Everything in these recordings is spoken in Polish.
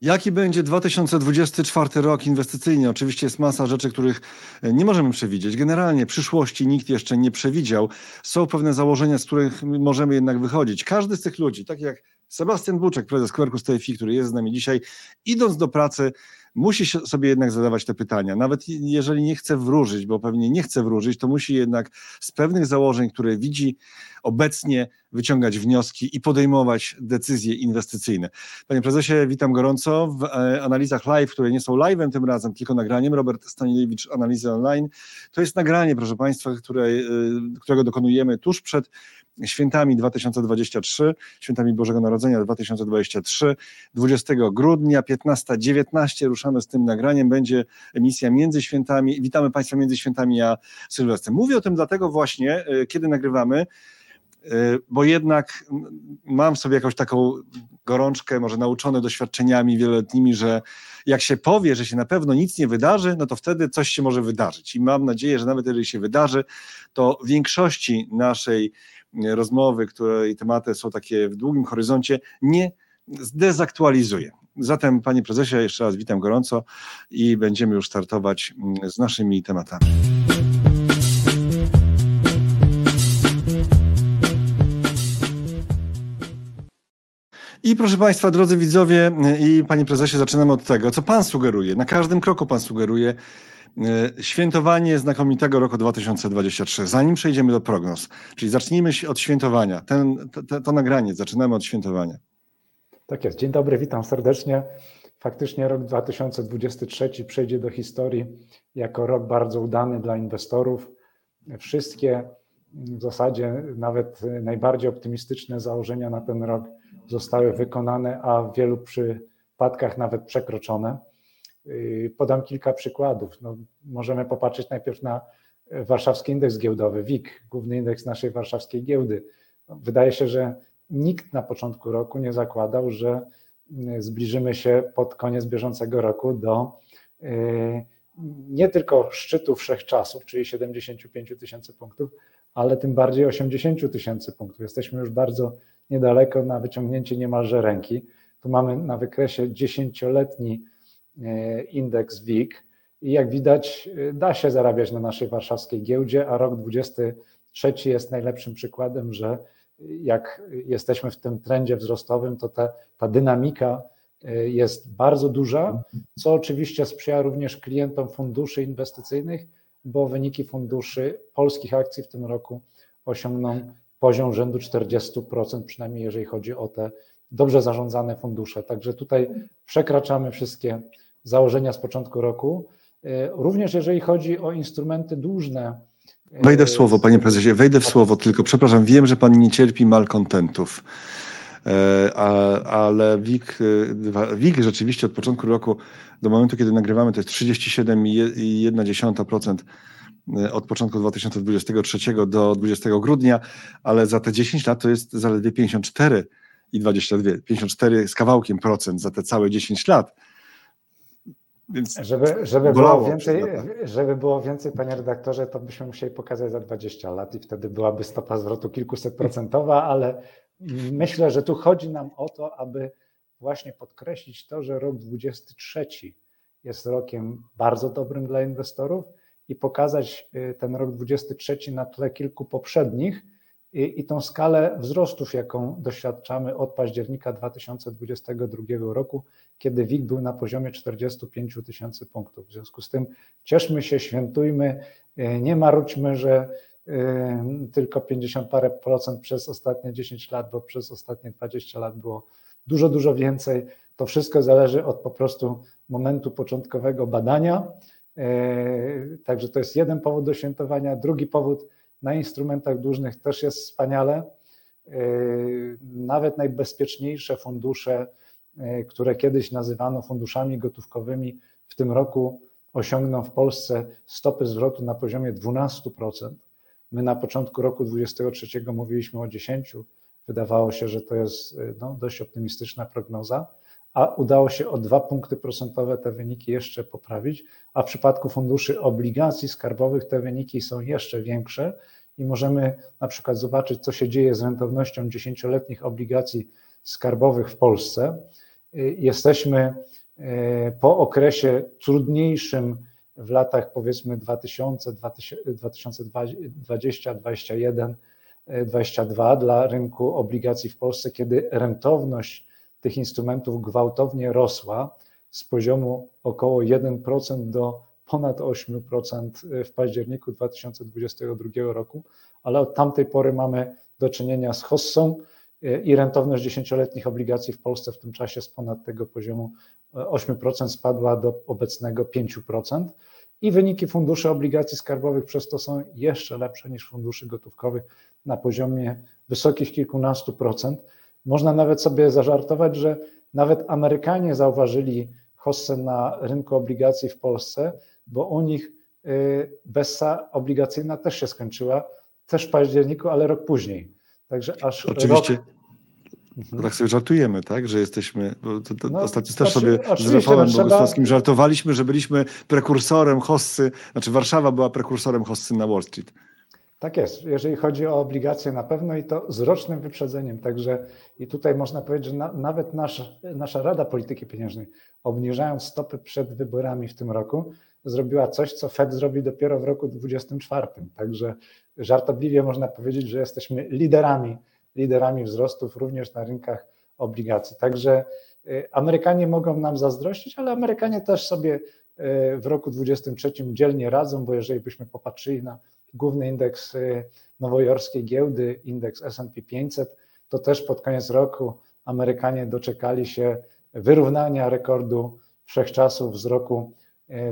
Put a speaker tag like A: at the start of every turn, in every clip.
A: Jaki będzie 2024 rok inwestycyjny? Oczywiście jest masa rzeczy, których e, nie możemy przewidzieć. Generalnie przyszłości nikt jeszcze nie przewidział. Są pewne założenia, z których możemy jednak wychodzić. Każdy z tych ludzi, tak jak Sebastian Buczek, prezes Quercus TFI, który jest z nami dzisiaj, idąc do pracy, musi sobie jednak zadawać te pytania. Nawet jeżeli nie chce wróżyć, bo pewnie nie chce wróżyć, to musi jednak z pewnych założeń, które widzi obecnie, wyciągać wnioski i podejmować decyzje inwestycyjne. Panie prezesie, witam gorąco w e, analizach live, które nie są live'em tym razem, tylko nagraniem. Robert Stanilewicz, Analizy Online. To jest nagranie, proszę Państwa, które, e, którego dokonujemy tuż przed świętami 2023, świętami Bożego Narodzenia 2023, 20 grudnia 15-19 ruszamy z tym nagraniem, będzie emisja między świętami, witamy Państwa między świętami a Sylwestrem. Mówię o tym dlatego właśnie, e, kiedy nagrywamy, e, bo jednak mam sobie jakąś taką gorączkę, może nauczone doświadczeniami wieloletnimi, że jak się powie, że się na pewno nic nie wydarzy, no to wtedy coś się może wydarzyć. I mam nadzieję, że nawet jeżeli się wydarzy, to w większości naszej rozmowy, której tematy są takie w długim horyzoncie, nie zdezaktualizuje. Zatem, panie prezesie, jeszcze raz witam gorąco i będziemy już startować mm, z naszymi tematami. I proszę Państwa, drodzy widzowie i Panie Prezesie, zaczynamy od tego, co Pan sugeruje. Na każdym kroku Pan sugeruje, E, świętowanie znakomitego roku 2023. Zanim przejdziemy do prognoz, czyli zacznijmy od świętowania. Ten, to, to nagranie zaczynamy od świętowania.
B: Tak jest. Dzień dobry, witam serdecznie. Faktycznie rok 2023 przejdzie do historii jako rok bardzo udany dla inwestorów. Wszystkie w zasadzie nawet najbardziej optymistyczne założenia na ten rok zostały wykonane, a w wielu przypadkach nawet przekroczone. Y, podam kilka przykładów. No, możemy popatrzeć najpierw na warszawski indeks giełdowy, WIG, główny indeks naszej warszawskiej giełdy. Wydaje się, że nikt na początku roku nie zakładał, że y, zbliżymy się pod koniec bieżącego roku do y, nie tylko szczytu wszechczasów, czyli 75 tysięcy punktów, ale tym bardziej 80 tysięcy punktów. Jesteśmy już bardzo niedaleko na wyciągnięcie niemalże ręki. Tu mamy na wykresie dziesięcioletni E, indeks WIG i jak widać e, da się zarabiać na naszej warszawskiej giełdzie, a rok 23 jest najlepszym przykładem, że jak jesteśmy w tym trendzie wzrostowym, to ta, ta dynamika e, jest bardzo duża, co oczywiście sprzyja również klientom funduszy inwestycyjnych, bo wyniki funduszy polskich akcji w tym roku osiągną poziom rzędu 40%, przynajmniej jeżeli chodzi o te dobrze zarządzane fundusze. Także tutaj przekraczamy wszystkie założenia z początku roku. E, również jeżeli chodzi o instrumenty dłużne.
A: E, wejdę w słowo, panie prezesie, wejdę w słowo, tylko przepraszam, wiem, że pan nie cierpi malkontentów. E, ale WIG, WIG rzeczywiście od początku roku do momentu, kiedy nagrywamy, to jest 37,1% od początku 2023 do 20 grudnia, ale za te 10 lat to jest zaledwie 54 i 22, 54 z kawałkiem procent za te całe 10 lat.
B: Więc żeby, żeby, było więcej, żeby było więcej, panie redaktorze, to byśmy musieli pokazać za 20 lat i wtedy byłaby stopa zwrotu kilkuset procentowa, ale myślę, że tu chodzi nam o to, aby właśnie podkreślić to, że rok 23 jest rokiem bardzo dobrym dla inwestorów i pokazać y, ten rok 23 na tle kilku poprzednich, i, i tą skalę wzrostów, jaką doświadczamy od października 2022 roku, kiedy WIG był na poziomie 45 tysięcy punktów. W związku z tym cieszmy się, świętujmy, e, nie marudźmy, że e, tylko 50 parę procent przez ostatnie 10 lat, bo przez ostatnie 20 lat było dużo, dużo więcej. To wszystko zależy od po prostu momentu początkowego badania. E, także to jest jeden powód do świętowania. Drugi powód, na instrumentach dłużnych też jest wspaniale. Yy, nawet najbezpieczniejsze fundusze, yy, które kiedyś nazywano funduszami gotówkowymi, w tym roku osiągną w Polsce stopy zwrotu na poziomie 12%. My na początku roku 2023 mówiliśmy o 10%. Wydawało się, że to jest yy, no, dość optymistyczna prognoza a udało się o dwa punkty procentowe te wyniki jeszcze poprawić, a w przypadku funduszy obligacji skarbowych te wyniki są jeszcze większe i możemy na przykład zobaczyć, co się dzieje z rentownością dziesięcioletnich obligacji skarbowych w Polsce. jesteśmy po okresie trudniejszym w latach powiedzmy 2000, 2020, 2021, 2022 dla rynku obligacji w Polsce, kiedy rentowność tych instrumentów gwałtownie rosła z poziomu około 1% do ponad 8% w październiku 2022 roku, ale od tamtej pory mamy do czynienia z hossą i rentowność dziesięcioletnich obligacji w Polsce w tym czasie z ponad tego poziomu 8% spadła do obecnego 5% i wyniki funduszy obligacji skarbowych przez to są jeszcze lepsze niż funduszy gotówkowych na poziomie wysokich kilkunastu procent. Można nawet sobie zażartować, że nawet Amerykanie zauważyli hossę na rynku obligacji w Polsce, bo u nich y, bessa obligacyjna też się skończyła, też w październiku, ale rok później. Także aż
A: Oczywiście.
B: Rok...
A: Mhm. Tak sobie żartujemy, tak? Że jesteśmy. To, to no, ostatnio też
B: znaczy,
A: sobie z Rafałem Bogusławskim trzeba... żartowaliśmy, że byliśmy prekursorem hossy, znaczy Warszawa była prekursorem hossy na Wall Street.
B: Tak jest, jeżeli chodzi o obligacje na pewno i to z rocznym wyprzedzeniem. Także i tutaj można powiedzieć, że na, nawet nasz, nasza Rada Polityki Pieniężnej, obniżając stopy przed wyborami w tym roku, zrobiła coś, co Fed zrobi dopiero w roku 2024. Także żartobliwie można powiedzieć, że jesteśmy liderami, liderami wzrostów również na rynkach obligacji. Także y, Amerykanie mogą nam zazdrościć, ale Amerykanie też sobie y, w roku 2023 dzielnie radzą, bo jeżeli byśmy popatrzyli na główny indeks y, nowojorskiej giełdy, indeks S&P 500, to też pod koniec roku Amerykanie doczekali się wyrównania rekordu wszechczasów z roku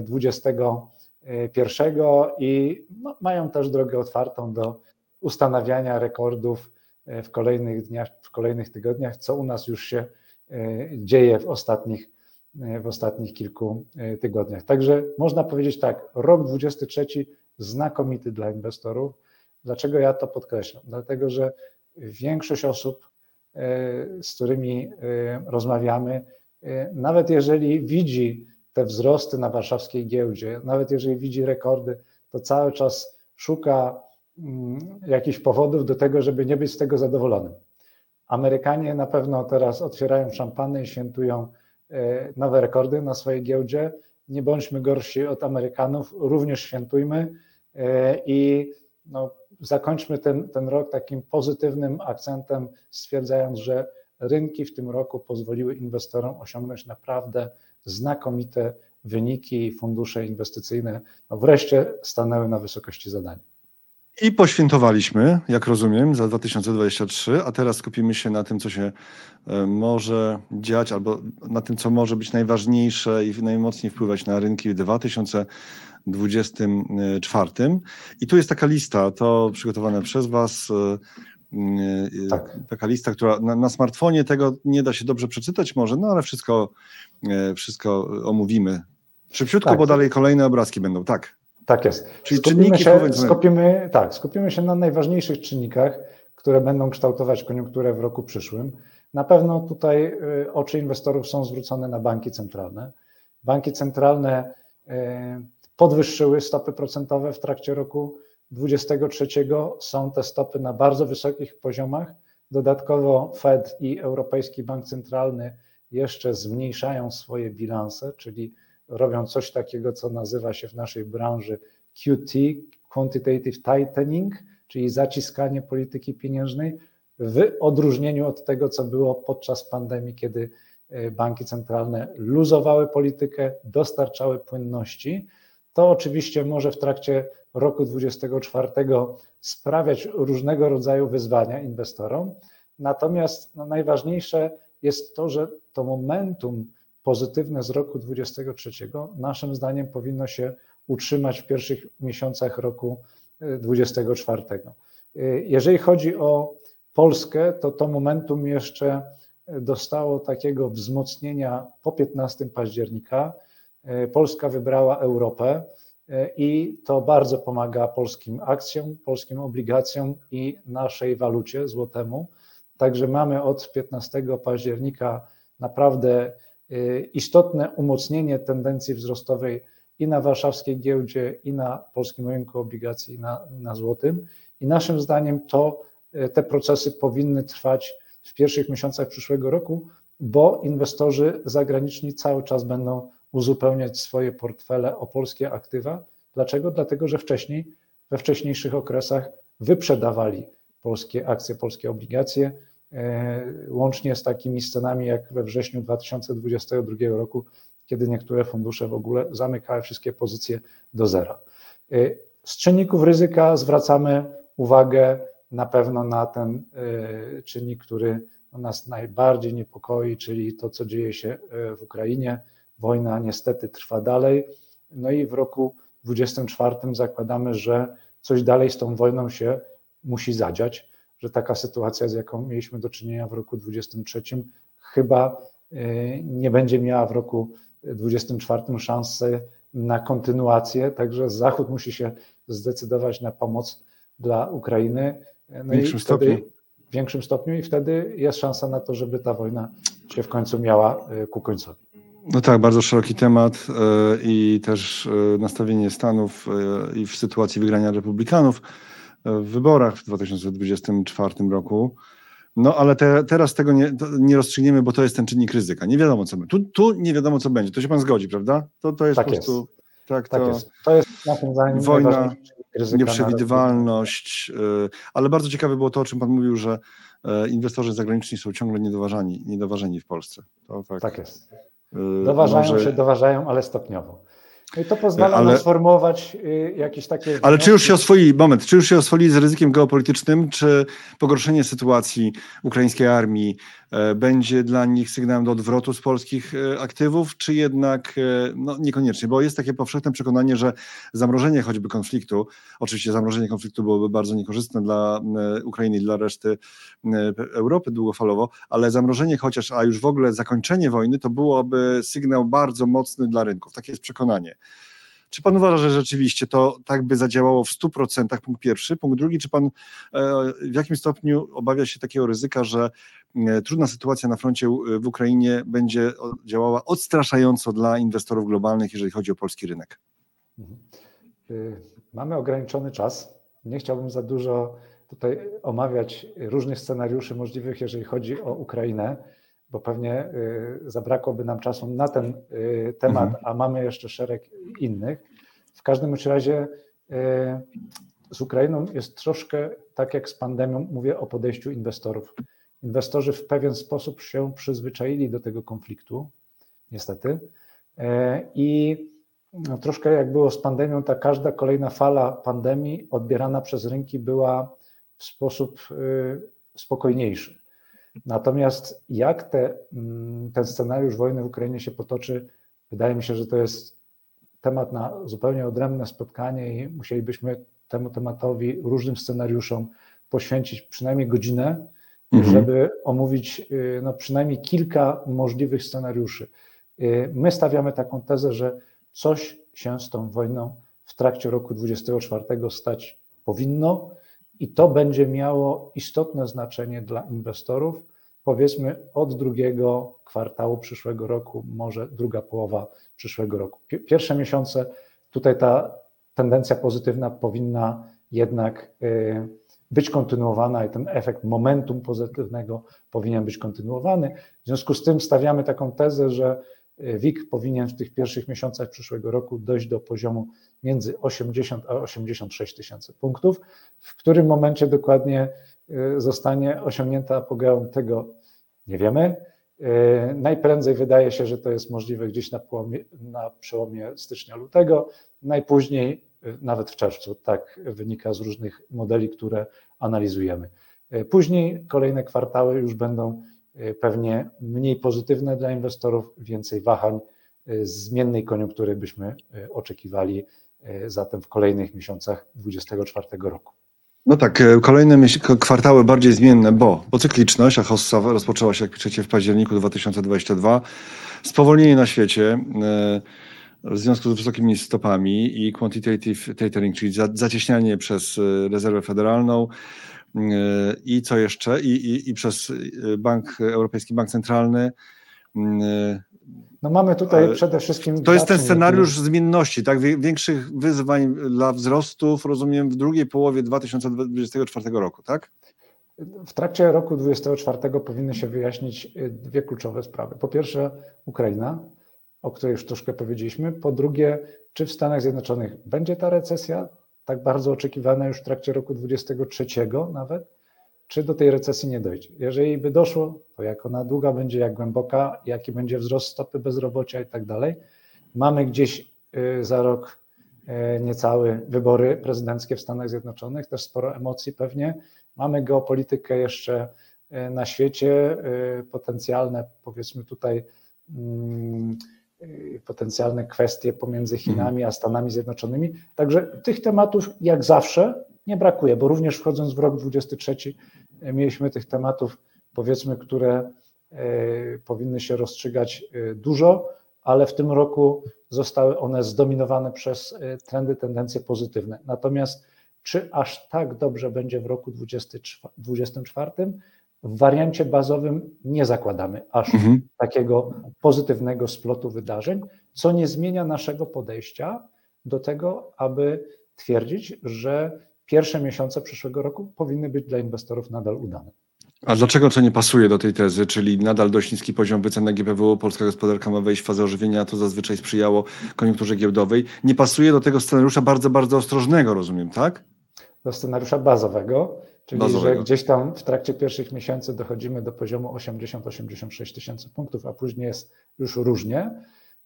B: 2021 i no, mają też drogę otwartą do ustanawiania rekordów e, w kolejnych dniach, w kolejnych tygodniach, co u nas już się dzieje w ostatnich, w ostatnich kilku tygodniach. Także można powiedzieć tak, rok 23 znakomity dla inwestorów. Dlaczego ja to podkreślam? Dlatego, że większość osób, z którymi rozmawiamy, nawet jeżeli widzi te wzrosty na warszawskiej giełdzie, nawet jeżeli widzi rekordy, to cały czas szuka mm, jakichś powodów do tego, żeby nie być z tego zadowolonym. Amerykanie na pewno teraz otwierają szampany i świętują e, nowe rekordy na swojej giełdzie. Nie bądźmy gorsi od Amerykanów, również świętujmy e, i no, zakończmy ten, ten rok takim pozytywnym akcentem, stwierdzając, że rynki w tym roku pozwoliły inwestorom osiągnąć naprawdę znakomite wyniki i fundusze inwestycyjne no wreszcie stanęły na wysokości zadania.
A: I poświętowaliśmy, jak rozumiem, za 2023, a teraz skupimy się na tym, co się e, może dziać, albo na tym, co może być najważniejsze i najmocniej wpływać na rynki w 2024. I tu jest taka lista, to przygotowane przez Was. E, e, tak. Taka lista, która na, na smartfonie tego nie da się dobrze przeczytać może, no ale wszystko wszystko omówimy. Szybciutko, tak. bo dalej kolejne obrazki będą, tak.
B: Tak jest. Czyli skupimy czynniki się, skupimy, tak, skupimy się na najważniejszych czynnikach, które będą kształtować koniunkturę w roku przyszłym. Na pewno tutaj e, oczy inwestorów są zwrócone na banki centralne. Banki centralne e, podwyższyły stopy procentowe w trakcie roku 2023. Są te stopy na bardzo wysokich poziomach. Dodatkowo Fed i Europejski Bank Centralny jeszcze zmniejszają swoje bilanse, czyli robią coś takiego, co nazywa się w naszej branży QT, Quantitative Tightening, czyli zaciskanie polityki pieniężnej, w odróżnieniu od tego, co było podczas pandemii, kiedy e, banki centralne luzowały politykę, dostarczały płynności. To oczywiście może w trakcie roku 2024 sprawiać różnego rodzaju wyzwania inwestorom. Natomiast no, najważniejsze jest to, że to momentum pozytywne z roku 2023 naszym zdaniem powinno się utrzymać w pierwszych miesiącach roku 2024. Y, y, jeżeli chodzi o Polskę, to to momentum jeszcze dostało takiego wzmocnienia po 15 października. Y, Polska wybrała Europę i to bardzo pomaga polskim akcjom, polskim obligacjom i naszej walucie złotemu. Także mamy od 15 października naprawdę y, istotne umocnienie tendencji wzrostowej i na warszawskiej giełdzie, i na polskim rynku obligacji, i na, na złotym. I naszym zdaniem to y, te procesy powinny trwać w pierwszych miesiącach przyszłego roku, bo inwestorzy zagraniczni cały czas będą uzupełniać swoje portfele o polskie aktywa. Dlaczego? Dlatego, że wcześniej, we wcześniejszych okresach wyprzedawali polskie akcje, polskie obligacje, łącznie z takimi scenami jak we wrześniu 2022 roku, kiedy niektóre fundusze w ogóle zamykały wszystkie pozycje do zera. E, z czynników ryzyka zwracamy uwagę na pewno na ten e, czynnik, który nas najbardziej niepokoi, czyli to, co dzieje się w Ukrainie. Wojna niestety trwa dalej. No i w roku 2024 zakładamy, że coś dalej z tą wojną się musi zadziać, że taka sytuacja, z jaką mieliśmy do czynienia w roku 2023, chyba y, nie będzie miała w roku 2024 szansy na kontynuację, także Zachód musi się zdecydować na pomoc dla Ukrainy.
A: No w większym stopniu.
B: W większym stopniu i wtedy jest szansa na to, żeby ta wojna się w końcu miała y, ku końcowi.
A: No tak, bardzo szeroki temat i też nastawienie Stanów i w sytuacji wygrania republikanów w wyborach w 2024 roku. No ale te, teraz tego nie, nie rozstrzygniemy, bo to jest ten czynnik ryzyka. Nie wiadomo, co będzie. Tu, tu nie wiadomo, co będzie. To się pan zgodzi, prawda? To, to jest
B: tak
A: po prostu.
B: Jest.
A: Tak,
B: tak
A: to,
B: jest. To jest naszym zdaniem
A: wojna, nieprzewidywalność, y, ale bardzo ciekawe było to, o czym pan mówił, że y, inwestorzy zagraniczni są ciągle niedoważani, niedoważeni w Polsce.
B: To tak, tak jest. Y, doważają może... się, doważają, ale stopniowo. No i to pozwala
A: ale,
B: nam sformułować y, jakieś takie.
A: Ale czy już się oswoili, moment, czy już się oswoili z ryzykiem geopolitycznym, czy pogorszenie sytuacji ukraińskiej armii będzie dla nich sygnałem do odwrotu z polskich e, aktywów, czy jednak e, no, niekoniecznie? Bo jest takie powszechne przekonanie, że zamrożenie choćby konfliktu, oczywiście zamrożenie konfliktu byłoby bardzo niekorzystne dla Ukrainy i dla reszty Europy długofalowo, ale zamrożenie chociaż, a już w ogóle zakończenie wojny, to byłoby sygnał bardzo mocny dla rynków. Takie jest przekonanie. Czy pan uważa, że rzeczywiście to tak by zadziałało w 100%? Punkt pierwszy. Punkt drugi, czy pan e, w jakim stopniu obawia się takiego ryzyka, że e, trudna sytuacja na froncie w Ukrainie będzie działała odstraszająco dla inwestorów globalnych, jeżeli chodzi o polski rynek?
B: Mhm. Mamy ograniczony czas. Nie chciałbym za dużo tutaj omawiać różnych scenariuszy możliwych, jeżeli chodzi o Ukrainę bo pewnie y, zabrakłoby nam czasu na ten y, temat, mhm. a mamy jeszcze szereg innych. W każdym razie y, z Ukrainą jest troszkę tak jak z pandemią, mówię o podejściu inwestorów. Inwestorzy w pewien sposób się przyzwyczaili do tego konfliktu, niestety. I no, troszkę jak było z pandemią, ta każda kolejna fala pandemii odbierana przez rynki była w sposób spokojniejszy. Natomiast jak te, mm, ten scenariusz wojny w Ukrainie się potoczy, wydaje mi się, że to jest temat na zupełnie odrębne spotkanie i musielibyśmy temu tematowi, różnym scenariuszom poświęcić przynajmniej godzinę, mhm. żeby omówić y, no, przynajmniej kilka możliwych scenariuszy. Y, my stawiamy taką tezę, że coś się z tą wojną w trakcie roku 2024 stać powinno i to będzie miało istotne znaczenie dla inwestorów, powiedzmy od drugiego kwartału przyszłego roku, może druga połowa przyszłego roku. Pierwsze miesiące tutaj ta tendencja pozytywna powinna jednak y, być kontynuowana i ten efekt momentum pozytywnego powinien być kontynuowany. W związku z tym stawiamy taką tezę, że WIG powinien w tych pierwszych miesiącach przyszłego roku dojść do poziomu między 80 a 86 tysięcy punktów. W którym momencie dokładnie y, zostanie osiągnięta apogeum tego nie wiemy. Y, najprędzej wydaje się, że to jest możliwe gdzieś na, połomie, na przełomie stycznia-lutego, najpóźniej y, nawet w czerwcu. Tak wynika z różnych modeli, które analizujemy. Później kolejne kwartały już będą pewnie mniej pozytywne dla inwestorów, więcej wahań, zmiennej koniunktury byśmy oczekiwali E, zatem w kolejnych miesiącach 2024 roku.
A: No tak, kolejne kwartały bardziej zmienne, bo, bo cykliczność, a hossa rozpoczęła się, jak piszecie, w październiku 2022, spowolnienie na świecie w związku z wysokimi stopami i quantitative tapering, czyli zacieśnianie przez rezerwę federalną i co jeszcze, i, i, i przez Bank Europejski Bank Centralny
B: no mamy tutaj przede wszystkim.
A: To jest ten scenariusz zmienności, tak? Większych wyzwań dla wzrostów, rozumiem, w drugiej połowie 2024 roku, tak?
B: W trakcie roku 2024 powinny się wyjaśnić dwie kluczowe sprawy. Po pierwsze, Ukraina, o której już troszkę powiedzieliśmy. Po drugie, czy w Stanach Zjednoczonych będzie ta recesja, tak bardzo oczekiwana już w trakcie roku 2023 nawet, czy do tej recesji nie dojdzie. Jeżeli by doszło, to jak ona długa będzie, jak głęboka, jaki będzie wzrost stopy bezrobocia i tak dalej. Mamy gdzieś y, za rok y, niecałe wybory prezydenckie w Stanach Zjednoczonych, też sporo emocji pewnie. Mamy geopolitykę jeszcze y, na świecie, potencjalne powiedzmy tutaj mm, potencjalne kwestie pomiędzy Chinami a Stanami Zjednoczonymi. Także tych tematów jak zawsze nie brakuje, bo również wchodząc w rok 23 e, mieliśmy tych tematów, powiedzmy, które e, powinny się rozstrzygać dużo, ale w tym roku zostały one zdominowane przez trendy, tendencje pozytywne. Natomiast czy aż tak dobrze będzie w roku 2024? W wariancie bazowym nie zakładamy aż mhm. takiego pozytywnego splotu wydarzeń, co nie zmienia naszego podejścia do tego, aby twierdzić, że pierwsze miesiące przyszłego roku powinny być dla inwestorów nadal udane.
A: A dlaczego to nie pasuje do tej tezy, czyli nadal dość niski poziom wycen na GPW, polska gospodarka ma wejść w fazę ożywienia, to zazwyczaj sprzyjało koniunkturze giełdowej. Nie pasuje do tego scenariusza bardzo, bardzo ostrożnego, rozumiem, tak?
B: Do scenariusza bazowego, czyli bazowego. że gdzieś tam w trakcie pierwszych miesięcy dochodzimy do poziomu 80-86 tysięcy punktów, a później jest już różnie.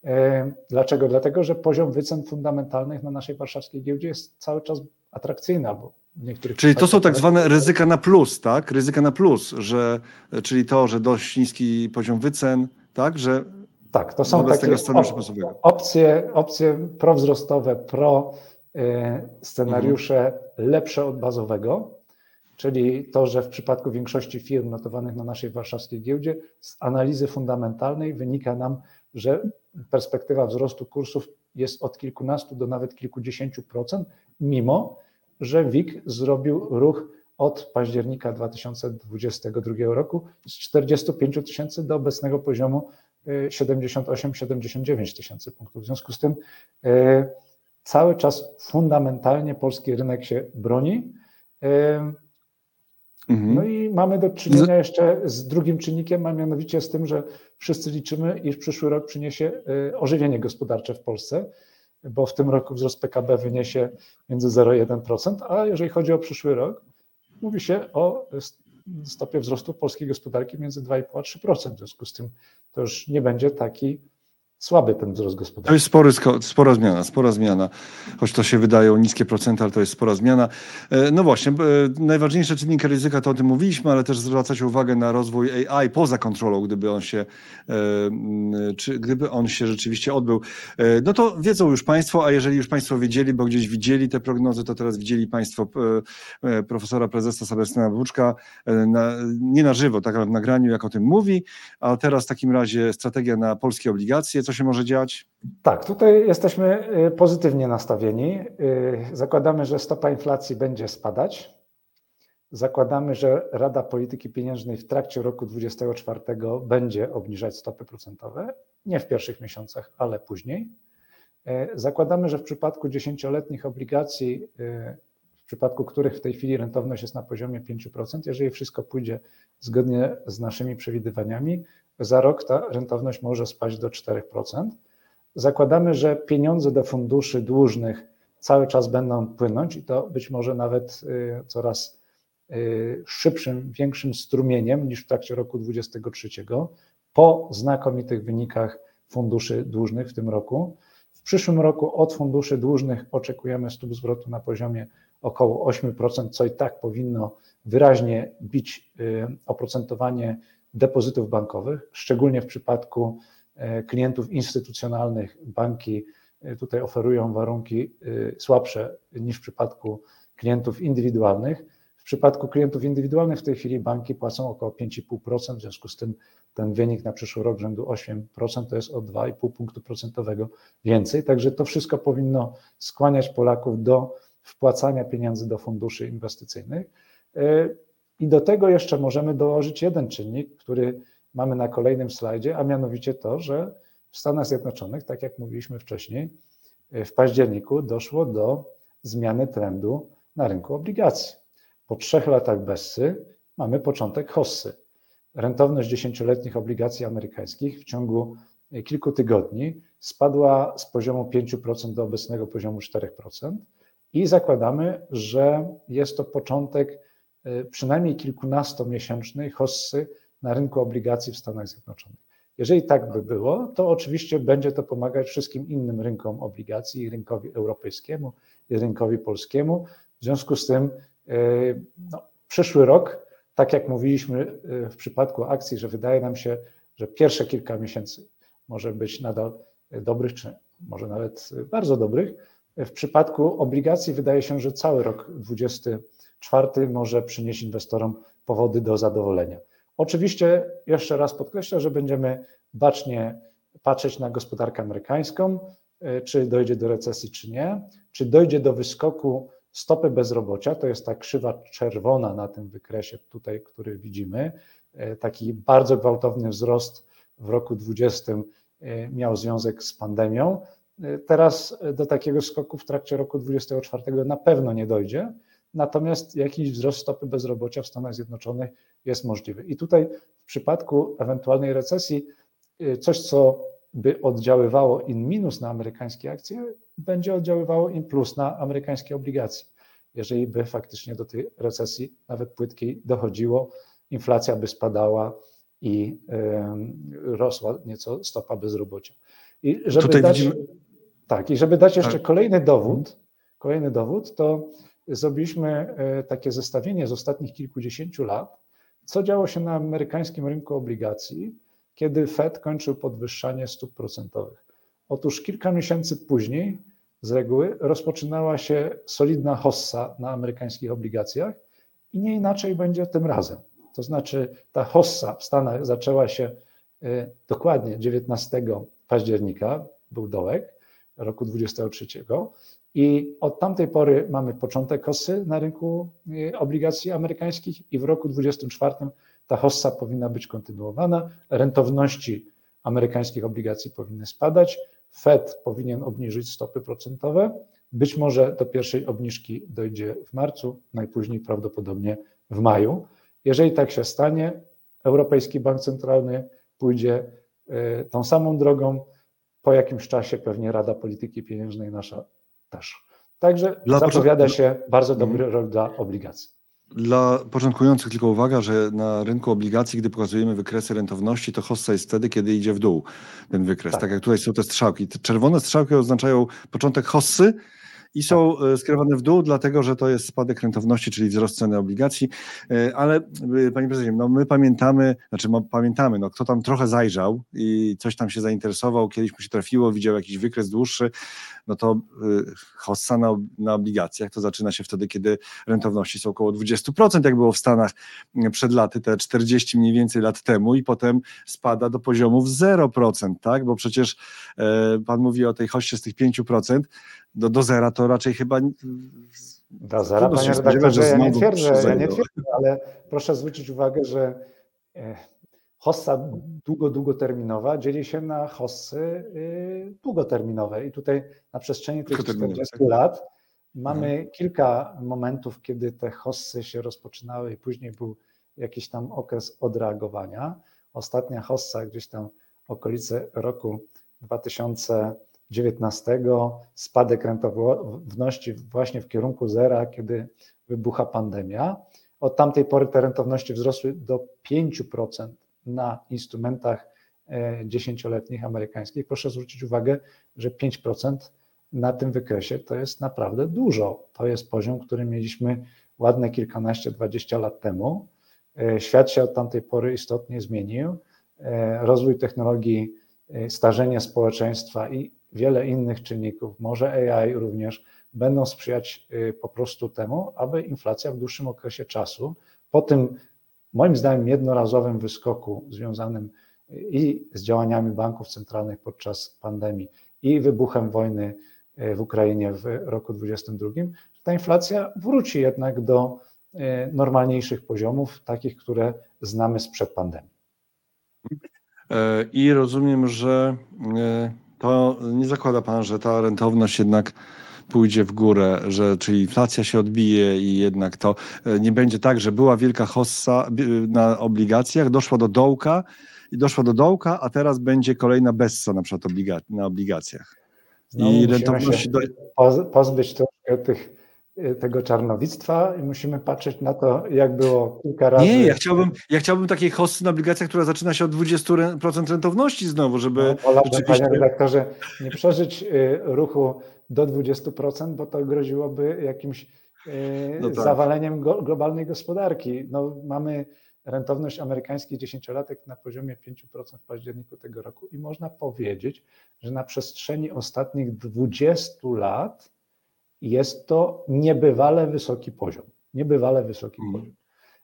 B: E, dlaczego? Dlatego, że poziom wycen fundamentalnych na naszej warszawskiej giełdzie jest cały czas atrakcyjna, bo
A: niektórych Czyli to są tak zwane ryzyka na plus, tak? Ryzyka na plus, że, czyli to, że dość niski poziom wycen, tak? Że
B: tak, to są takie op opcje, opcje prowzrostowe, pro y, scenariusze mhm. lepsze od bazowego, czyli to, że w przypadku większości firm notowanych na naszej warszawskiej giełdzie z analizy fundamentalnej wynika nam, że perspektywa wzrostu kursów jest od kilkunastu do nawet kilkudziesięciu procent, mimo że WIG zrobił ruch od października 2022 roku z 45 tysięcy do obecnego poziomu 78-79 y, tysięcy punktów. W związku z tym y, cały czas fundamentalnie polski rynek się broni. Y, mhm. No i mamy do czynienia jeszcze z drugim czynnikiem, a mianowicie z tym, że wszyscy liczymy, iż przyszły rok przyniesie ożywienie gospodarcze w Polsce bo w tym roku wzrost PKB wyniesie między 0 i 1%, a jeżeli chodzi o przyszły rok, mówi się o stopie wzrostu polskiej gospodarki między 2,5 a 3%. W związku z tym to już nie będzie taki słaby ten wzrost gospodarczy.
A: To jest spory, spora zmiana, spora zmiana, choć to się wydają niskie procenty, ale to jest spora zmiana. E, no właśnie, e, najważniejsze czynniki ryzyka to o tym mówiliśmy, ale też zwracacie uwagę na rozwój AI poza kontrolą, gdyby on się, e, czy gdyby on się rzeczywiście odbył. No to wiedzą już Państwo, a jeżeli już Państwo wiedzieli, bo gdzieś widzieli te prognozy, to teraz widzieli Państwo profesora prezesa Sebastiana Włóczka, na, nie na żywo, tak ale w nagraniu, jak o tym mówi, a teraz w takim razie strategia na polskie obligacje, co się może dziać?
B: Tak, tutaj jesteśmy y, pozytywnie nastawieni. Y, zakładamy, że stopa inflacji będzie spadać. Zakładamy, że Rada Polityki Pieniężnej w trakcie roku 2024 będzie obniżać stopy procentowe, nie w pierwszych miesiącach, ale później. Y, zakładamy, że w przypadku dziesięcioletnich obligacji, przypadku których w tej chwili rentowność jest na poziomie 5%, jeżeli wszystko pójdzie zgodnie z naszymi przewidywaniami, za rok ta rentowność może spaść do 4%. Zakładamy, że pieniądze do funduszy dłużnych cały czas będą płynąć i to być może nawet y, coraz y, szybszym, większym strumieniem niż w trakcie roku 2023 po znakomitych wynikach funduszy dłużnych w tym roku. W przyszłym roku od funduszy dłużnych oczekujemy stóp zwrotu na poziomie około 8%, co i tak powinno wyraźnie bić y, oprocentowanie depozytów bankowych, szczególnie w przypadku e, klientów instytucjonalnych. Banki e, tutaj oferują warunki słabsze niż w przypadku klientów indywidualnych. W przypadku klientów indywidualnych w tej chwili banki płacą około 5,5%, w związku z tym ten wynik na przyszły rok rzędu 8% to jest o 2,5 punktu procentowego więcej. Także to wszystko powinno skłaniać Polaków do wpłacania pieniędzy do funduszy inwestycyjnych. I do tego jeszcze możemy dołożyć jeden czynnik, który mamy na kolejnym slajdzie, a mianowicie to, że w Stanach Zjednoczonych, tak jak mówiliśmy wcześniej, w październiku doszło do zmiany trendu na rynku obligacji. Po trzech latach bessy mamy początek hossy. Rentowność dziesięcioletnich obligacji amerykańskich w ciągu kilku tygodni spadła z poziomu 5% do obecnego poziomu 4% i zakładamy, że jest to początek y, przynajmniej kilkunastomiesięcznej hossy na rynku obligacji w Stanach Zjednoczonych. Jeżeli tak by było, to oczywiście będzie to pomagać wszystkim innym rynkom obligacji, rynkowi europejskiemu, i rynkowi polskiemu. W związku z tym no, przyszły rok, tak jak mówiliśmy y, w przypadku akcji, że wydaje nam się, że pierwsze kilka miesięcy może być nadal dobrych, czy może nawet bardzo dobrych. W przypadku obligacji wydaje się, że cały rok 2024 może przynieść inwestorom powody do zadowolenia. Oczywiście, jeszcze raz podkreślę, że będziemy bacznie patrzeć na gospodarkę amerykańską, czy dojdzie do recesji, czy nie, czy dojdzie do wyskoku stopy bezrobocia, to jest ta krzywa czerwona na tym wykresie tutaj, który widzimy, taki bardzo gwałtowny wzrost w roku 2020 miał związek z pandemią. Teraz do takiego skoku w trakcie roku 2024 na pewno nie dojdzie, natomiast jakiś wzrost stopy bezrobocia w Stanach Zjednoczonych jest możliwy. I tutaj w przypadku ewentualnej recesji coś, co by oddziaływało in minus na amerykańskie akcje, będzie oddziaływało in plus na amerykańskie obligacje. Jeżeli by faktycznie do tej recesji, nawet płytkiej, dochodziło, inflacja by spadała i rosła nieco stopa bezrobocia. I żeby
A: Tutaj
B: dać,
A: widzimy-
B: tak, i żeby dać jeszcze
A: Tak.
B: kolejny dowód, kolejny dowód, to zrobiliśmy e, takie zestawienie z ostatnich kilkudziesięciu lat, co działo się na amerykańskim rynku obligacji, kiedy Fed kończył podwyższanie stóp procentowych. Otóż kilka miesięcy później z reguły rozpoczynała się solidna hossa na amerykańskich obligacjach i nie inaczej będzie tym razem. To znaczy ta hossa w Stanach zaczęła się e, dokładnie 19 października, był dołek roku 23 i od tamtej pory mamy początek hossy na rynku e, obligacji amerykańskich i w roku 24 ta hossa powinna być kontynuowana, rentowności amerykańskich obligacji powinny spadać, Fed powinien obniżyć stopy procentowe, być może do pierwszej obniżki dojdzie w marcu, najpóźniej prawdopodobnie w maju. Jeżeli tak się stanie, Europejski Bank Centralny pójdzie e, tą samą drogą. Po jakimś czasie pewnie Rada Polityki Pieniężnej nasza też. Także
A: Dla
B: zapowiada się bardzo dobry rok dla obligacji.
A: Dla początkujących tylko uwaga, że na rynku obligacji, gdy pokazujemy wykresy rentowności, to hossa jest wtedy, kiedy idzie w dół ten wykres.
B: Tak.
A: Tak, jak tutaj są te strzałki. Te czerwone strzałki oznaczają początek hossy i są e, skierowane w dół, dlatego że to jest spadek rentowności, czyli wzrost ceny obligacji. E, Ale e, panie prezydencie, no my pamiętamy, znaczy pamiętamy, no kto tam trochę zajrzał i coś tam się zainteresował, kiedyś mu się trafiło, widział jakiś wykres dłuższy, no to hossa na, na obligacjach to zaczyna się wtedy, kiedy rentowności są około 20%, jak było w Stanach przed laty, te 40 mniej więcej lat temu i potem spada do poziomów 0%, tak? Bo przecież pan mówi o tej hoście z tych 5%, do, do zera to raczej chyba
B: Do zera,
A: się
B: panie
A: spodziewać,
B: redaktorze,
A: że
B: ja nie twierdzę, ja nie twierdzę, ale proszę zwrócić uwagę, że e, hossa długo, długoterminowa dzieli się na hossy y, długoterminowe i tutaj na przestrzeni tych
A: Krótkoterminowe,
B: 40
A: tak.
B: lat mamy kilka momentów, kiedy te hossy się rozpoczynały i później był jakiś tam okres odreagowania. Ostatnia hossa gdzieś tam okolice roku 2019, spadek rentowności właśnie w kierunku zera, kiedy wybucha pandemia. Od tamtej pory te rentowności wzrosły do 5% na instrumentach e, dziesięcioletnich amerykańskich. Proszę zwrócić uwagę, że 5% na tym wykresie to jest naprawdę dużo. To jest poziom, który mieliśmy ładne kilkanaście, dwadzieścia lat temu. E, Świat się od tamtej pory istotnie zmienił. E, Rozwój technologii, starzenie społeczeństwa i wiele innych czynników, może AI również, będą sprzyjać e, po prostu temu, aby inflacja w dłuższym okresie czasu, po tym moim zdaniem jednorazowym wyskoku związanym e, i z działaniami banków centralnych podczas pandemii i wybuchem wojny e, w Ukrainie w roku 2022, że ta inflacja wróci jednak do normalniejszych poziomów, takich, które znamy sprzed pandemii.
A: I rozumiem, że to nie zakłada pan, że ta rentowność jednak pójdzie w górę, że czyli inflacja się odbije i jednak to e, nie będzie tak, że była wielka hossa bi- na obligacjach, doszła do dołka i doszła do dołka, a teraz będzie kolejna bessa na przykład obliga- na obligacjach.
B: Znowu
A: I
B: musimy
A: rentowności
B: się
A: do...
B: poz- pozbyć troszkę tych, tego czarnowictwa i musimy patrzeć na to, jak było kilka razy.
A: Nie, ja chciałbym, ja chciałbym takiej hossy na obligacjach, która zaczyna się od 20% rentowności znowu, żeby
B: No,
A: rzeczywiście...
B: panie redaktorze, nie przeżyć y, ruchu do 20%, bo to groziłoby jakimś y,
A: No tak.
B: zawaleniem globalnej gospodarki. No, mamy rentowność amerykańskich dziesięciolatek na poziomie 5% w październiku tego roku i można powiedzieć, że na przestrzeni ostatnich 20 lat jest to niebywale wysoki poziom. Niebywale wysoki
A: Mhm.
B: poziom.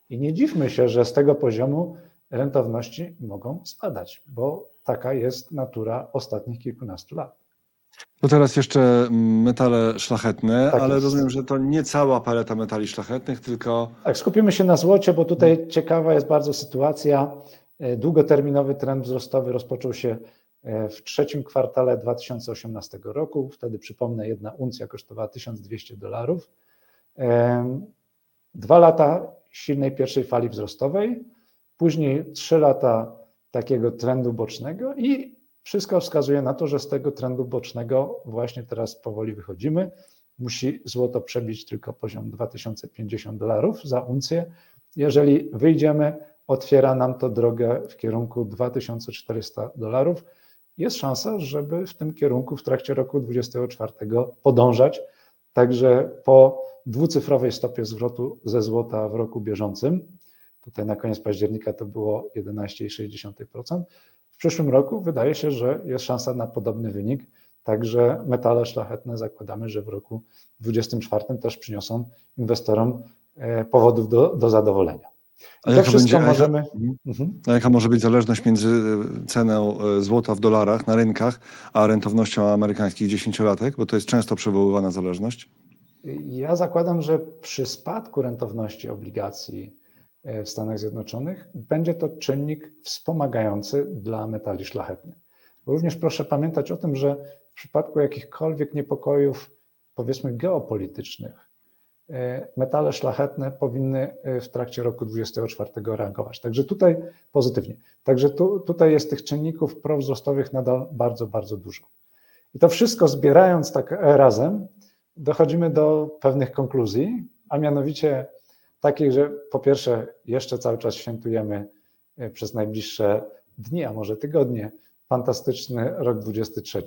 B: I nie dziwmy się, że z tego poziomu rentowności mogą spadać, bo taka jest natura ostatnich kilkunastu lat.
A: To teraz jeszcze mm, metale szlachetne,
B: Tak
A: ale
B: jest.
A: rozumiem, że to nie cała paleta metali szlachetnych, tylko
B: Tak, skupimy się na złocie, bo tutaj ciekawa jest bardzo sytuacja. E, Długoterminowy trend wzrostowy rozpoczął się w trzecim kwartale 2018 roku. Wtedy, przypomnę, jedna uncja kosztowała 1200 dolarów. Em, Dwa lata silnej pierwszej fali wzrostowej, później trzy lata takiego trendu bocznego i wszystko wskazuje na to, że z tego trendu bocznego właśnie teraz powoli wychodzimy. Musi złoto przebić tylko poziom 2050 dolarów za uncję. Jeżeli wyjdziemy, otwiera nam to drogę w kierunku 2400 dolarów. Jest szansa, żeby w tym kierunku w trakcie roku 2024 podążać. Także po dwucyfrowej stopie zwrotu ze złota w roku bieżącym, tutaj na koniec października to było 11,6%, w przyszłym roku wydaje się, że jest szansa na podobny wynik. Także metale szlachetne zakładamy, że w roku 2024 też przyniosą inwestorom e, powodów do, do zadowolenia.
A: A
B: to
A: jaka
B: wszystko
A: będzie-
B: możemy.
A: Mhm.
B: Mhm.
A: a jaka może być zależność między e, ceną e, złota w dolarach na rynkach, a rentownością amerykańskich dziesięciolatek, bo to jest często przywoływana zależność?
B: Ja zakładam, że przy spadku rentowności obligacji e, w Stanach Zjednoczonych będzie to czynnik wspomagający dla metali szlachetnych. Również proszę pamiętać o tym, że w przypadku jakichkolwiek niepokojów, powiedzmy geopolitycznych, metale szlachetne powinny e, w trakcie roku 2024 reagować. Także tutaj pozytywnie. Także tu, tutaj jest tych czynników prowzrostowych nadal bardzo, bardzo dużo. I to wszystko zbierając tak razem, dochodzimy do pewnych konkluzji, a mianowicie takich, że po pierwsze, jeszcze cały czas świętujemy e, przez najbliższe dni, a może tygodnie, fantastyczny rok 23.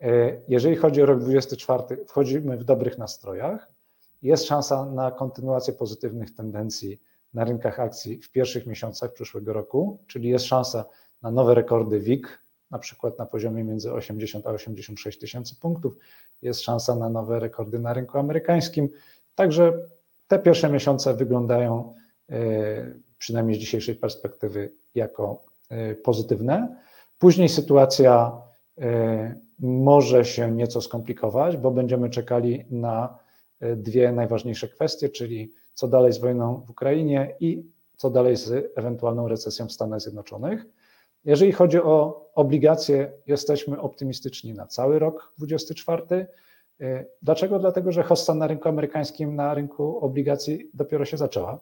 B: E, Jeżeli chodzi o rok 24, wchodzimy w dobrych nastrojach. Jest szansa na kontynuację pozytywnych tendencji na rynkach akcji w pierwszych miesiącach przyszłego roku, czyli jest szansa na nowe rekordy WIG, na przykład na poziomie między 80 a 86 tysięcy punktów. Jest szansa na nowe rekordy na rynku amerykańskim. Także te pierwsze miesiące wyglądają, e, przynajmniej z dzisiejszej perspektywy, jako e, pozytywne. Później sytuacja e, może się nieco skomplikować, bo będziemy czekali na dwie najważniejsze kwestie, czyli co dalej z wojną w Ukrainie i co dalej z ewentualną recesją w Stanach Zjednoczonych. Jeżeli chodzi o obligacje, jesteśmy optymistyczni na cały rok 2024. Dlaczego? Dlatego, że hossa na rynku amerykańskim, na rynku obligacji dopiero się zaczęła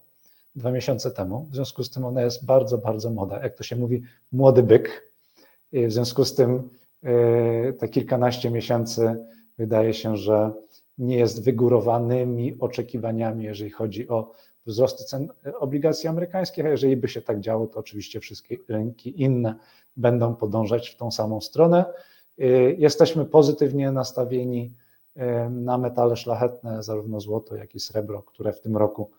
B: dwa miesiące temu. W związku z tym ona jest bardzo, bardzo młoda. Jak to się mówi, młody byk. I W związku z tym e, te kilkanaście miesięcy wydaje się, że nie jest wygórowanymi oczekiwaniami, jeżeli chodzi o wzrosty cen obligacji amerykańskich, a jeżeli by się tak działo, to oczywiście wszystkie rynki inne będą podążać w tą samą stronę. Y, Jesteśmy pozytywnie nastawieni y, na metale szlachetne, zarówno złoto, jak i srebro, które w tym roku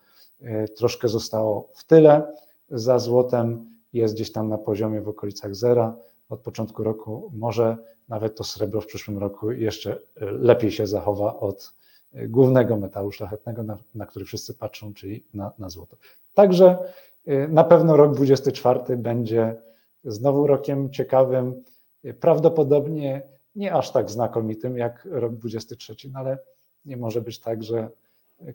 B: y, troszkę zostało w tyle. Za złotem jest gdzieś tam na poziomie w okolicach zera. Od początku roku może nawet to srebro w przyszłym roku jeszcze y, lepiej się zachowa od y, głównego metalu szlachetnego, na, na który wszyscy patrzą, czyli na, na złoto. Także y, na pewno rok 24 będzie znowu rokiem ciekawym, prawdopodobnie nie aż tak znakomitym jak rok 23, no ale nie może być tak, że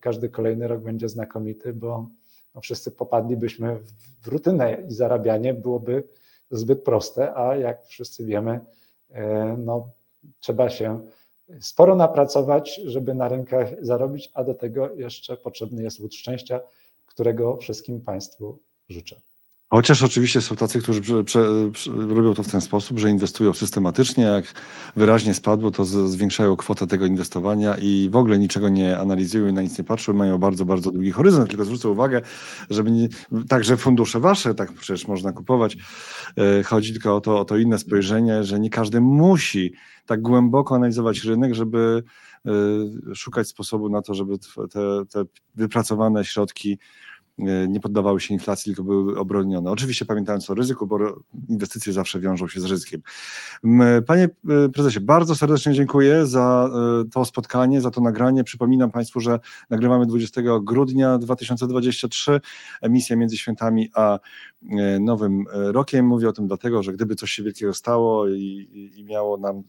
B: każdy kolejny rok będzie znakomity, bo no wszyscy popadlibyśmy w rutynę i zarabianie byłoby zbyt proste, a jak wszyscy wiemy, e, no, trzeba się sporo napracować, żeby na rynkach zarobić, a do tego jeszcze potrzebny jest łód szczęścia, którego wszystkim Państwu życzę.
A: Chociaż oczywiście są tacy, którzy prze, prze, prze, robią to w ten sposób, że inwestują systematycznie. Jak wyraźnie spadło, to z, zwiększają kwotę tego inwestowania i w ogóle niczego nie analizują i na nic nie patrzą. Mają bardzo, bardzo długi horyzont. Tylko zwrócę uwagę, żeby nie, także fundusze wasze, tak przecież można kupować. E, chodzi tylko o to, o to inne spojrzenie, że nie każdy musi tak głęboko analizować rynek, żeby e, szukać sposobu na to, żeby te, te wypracowane środki nie poddawały się inflacji, tylko były obronione. Oczywiście pamiętając o ryzyku, bo inwestycje zawsze wiążą się z ryzykiem. Panie prezesie, bardzo serdecznie dziękuję za to spotkanie, za to nagranie. Przypominam Państwu, że nagrywamy 20 grudnia 2023, emisja między świętami a nowym rokiem. Mówię o tym dlatego, że gdyby coś się wielkiego stało i, i miało nam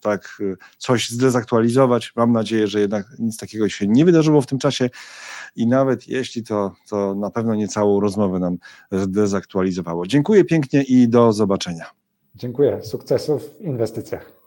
A: tak coś zdezaktualizować. Mam nadzieję, że jednak nic takiego się nie wydarzyło w tym czasie i nawet jeśli to, to na pewno nie całą rozmowę nam zdezaktualizowało. Dziękuję pięknie i do zobaczenia.
B: Dziękuję. Sukcesów w inwestycjach.